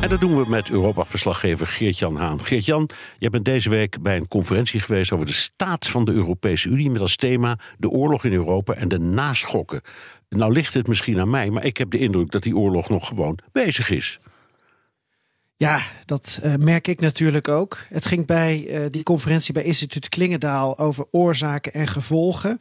En dat doen we met Europa-verslaggever Geert-Jan Haan. Geert-Jan, jij bent deze week bij een conferentie geweest over de staat van de Europese Unie met als thema de oorlog in Europa en de naschokken. Nou ligt het misschien aan mij, maar ik heb de indruk dat die oorlog nog gewoon bezig is. Ja, dat uh, merk ik natuurlijk ook. Het ging bij uh, die conferentie bij Instituut Klingendaal over oorzaken en gevolgen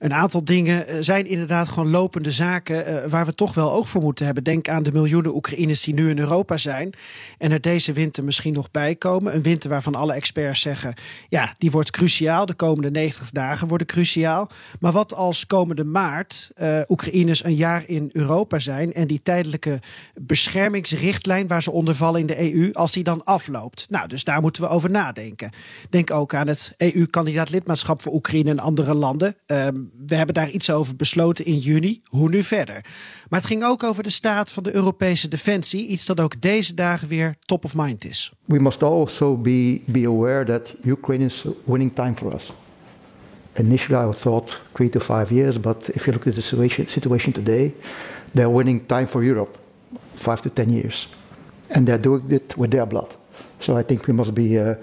een aantal dingen eh, zijn inderdaad gewoon lopende zaken uh, waar we toch wel oog voor moeten hebben. Denk aan de miljoenen Oekraïners die nu in Europa zijn en er deze winter misschien nog bij komen. Een winter waarvan alle experts zeggen, ja, die wordt cruciaal. De komende 90 dagen worden cruciaal. Maar wat als komende maart uh, Oekraïners een jaar in Europa zijn en die tijdelijke beschermingsrichtlijn waar ze onder vallen in de EU, als die dan afloopt? Nou, dus daar moeten we over nadenken. Denk ook aan het EU-kandidaat lidmaatschap voor Oekraïne en andere landen. Uh, we hebben daar iets over besloten in juni. Hoe nu verder? Maar het ging ook over de staat van de Europese defensie. Iets dat ook deze dagen weer top of mind is. We must also be, be aware that Ukraine is winning time for us. Initially, I thought three to five years, but if you look at the situation, situation today, they're winning time for Europe, five to ten years. And they're doing it with their blood. So I think we must be uh,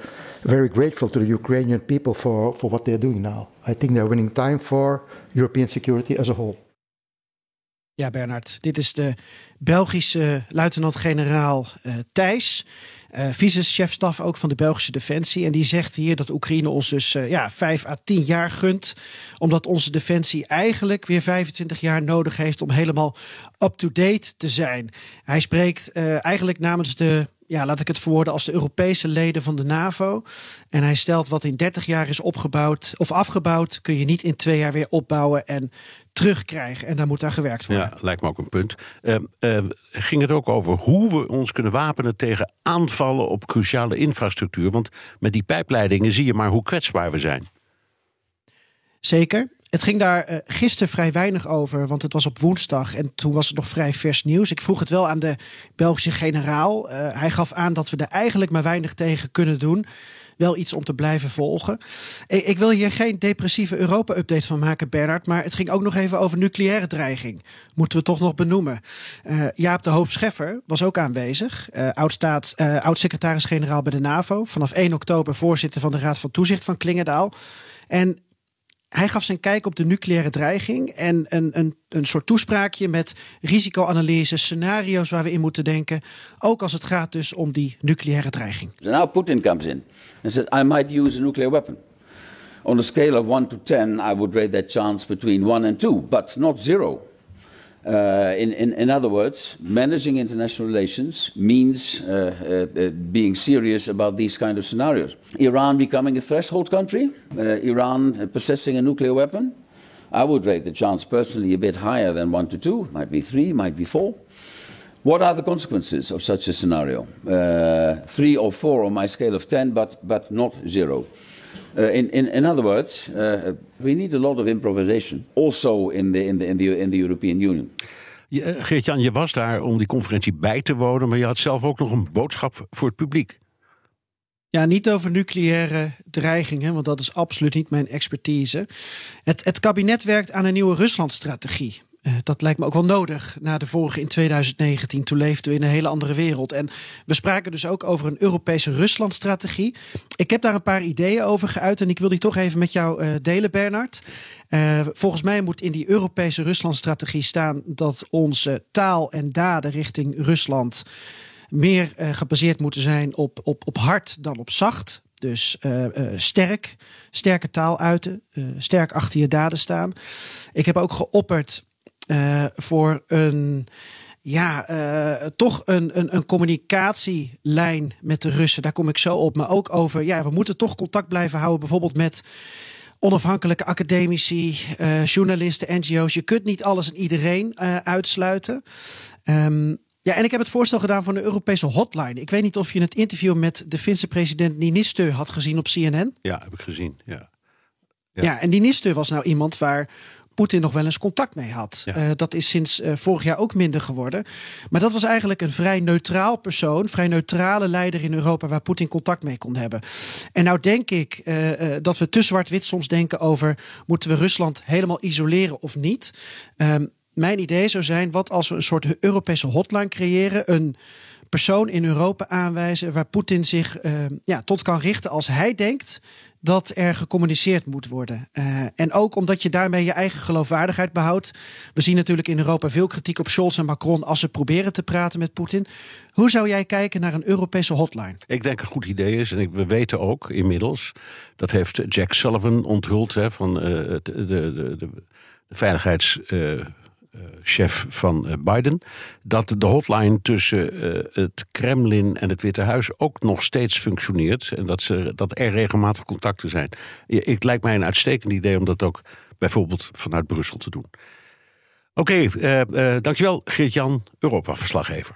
very grateful to the Ukrainian people for, for what they're doing now. I think they're winning time for European security as a whole. Ja, Bernard, dit is de Belgische luitenant-generaal uh, Thijs. Uh, vice-chefstaf ook van de Belgische Defensie. En die zegt hier dat Oekraïne ons dus uh, ja, 5 à 10 jaar gunt. Omdat onze defensie eigenlijk weer 25 jaar nodig heeft om helemaal up-to-date te zijn. Hij spreekt eigenlijk namens de ja, laat ik het verwoorden als de Europese leden van de NAVO. En hij stelt wat in 30 jaar is opgebouwd of afgebouwd, kun je niet in twee jaar weer opbouwen en terugkrijgen. En daar moet aan gewerkt worden. Ja, lijkt me ook een punt. Uh, uh, ging het ook over hoe we ons kunnen wapenen tegen aanvallen op cruciale infrastructuur? Want met die pijpleidingen zie je maar hoe kwetsbaar we zijn. Zeker. Het ging daar uh, gisteren vrij weinig over, want het was op woensdag en toen was het nog vrij vers nieuws. Ik vroeg het wel aan de Belgische generaal. Uh, hij gaf aan dat we er eigenlijk maar weinig tegen kunnen doen. Wel iets om te blijven volgen. Ik, ik wil hier geen depressieve Europa-update van maken, Bernard. Maar het ging ook nog even over nucleaire dreiging. Moeten we toch nog benoemen. Jaap de Hoop Scheffer was ook aanwezig. Oud-secretaris-generaal bij de NAVO. Vanaf 1 oktober voorzitter van de Raad van Toezicht van Klingendaal. En hij gaf zijn kijk op de nucleaire dreiging en een, een, een soort toespraakje met risicoanalyse, scenario's waar we in moeten denken. Ook als het gaat dus om die nucleaire dreiging. So now Putin comes in and says, I might use a nuclear weapon. On a scale of 1 to 10, I would rate that chance between 1 and 2, but not zero. Uh, in, in, in, other words, managing international relations means uh, uh, being serious about these kind of scenarios. Iran becoming a threshold country, Iran possessing a nuclear weapon, I would rate the chance personally a bit higher than one to two, might be three, might be four. What are the consequences of such a scenario? Uh, three or four on my scale of 10, but, but not zero. Uh, in, in, in, other words, uh, we need a lot of improvisation, also in the, in the, in the, in the European Union. Geert-Jan, je was daar om die conferentie bij te wonen, maar je had zelf ook nog een boodschap voor het publiek. Ja, niet over nucleaire dreigingen, want dat is absoluut niet mijn expertise. Het, het kabinet werkt aan een nieuwe Ruslandstrategie. Uh, dat lijkt me ook wel nodig na de vorige in 2019. Toen leefden we in een hele andere wereld. En we spraken dus ook over een Europese Ruslandstrategie. Ik heb daar een paar ideeën over geuit en ik wil die toch even met jou uh, delen, Bernard. Uh, volgens mij moet in die Europese Ruslandstrategie staan dat onze taal en daden richting Rusland meer gebaseerd moeten zijn op, op, op hard dan op zacht. Dus sterk, sterke taal uiten, sterk achter je daden staan. Ik heb ook geopperd uh, voor een. Ja, uh, toch een, een, een communicatielijn met de Russen. Daar kom ik zo op. Maar ook over, ja, we moeten toch contact blijven houden. Bijvoorbeeld met onafhankelijke academici, uh, journalisten, NGO's. Je kunt niet alles en iedereen uh, uitsluiten. Um, ja, en ik heb het voorstel gedaan voor een Europese hotline. Ik weet niet of je het interview met de Finse president Ninistö had gezien op CNN. Ja, heb ik gezien, ja. Ja. en die Niste was nou iemand waar Poetin nog wel eens contact mee had. Eh, dat is sinds uh, vorig jaar ook minder geworden. Maar dat was eigenlijk een vrij neutraal persoon, vrij neutrale leider in Europa waar Poetin contact mee kon hebben. En nou denk ik uh, dat we te zwart-wit soms denken over moeten we Rusland helemaal isoleren of niet. Um, mijn idee zou zijn, wat als we een soort Europese hotline creëren, een persoon in Europa aanwijzen waar Poetin zich uh, ja, tot kan richten als hij denkt dat er gecommuniceerd moet worden. Uh, en ook omdat je daarmee je eigen geloofwaardigheid behoudt. We zien natuurlijk in Europa veel kritiek op Scholz en Macron als ze proberen te praten met Poetin. Hoe zou jij kijken naar een Europese hotline? Ik denk een goed idee is, en we weten ook inmiddels, dat heeft Jack Sullivan onthuld hè, van uh, de, de, de, veiligheids. Eh, chef van eh, Biden, dat de hotline tussen eh, het Kremlin en het Witte Huis ook nog steeds functioneert en dat, ze, dat er regelmatig contacten zijn. Het lijkt mij een uitstekend idee om dat ook bijvoorbeeld vanuit Brussel te doen. Oké, dankjewel Geert-Jan, Europa-verslaggever.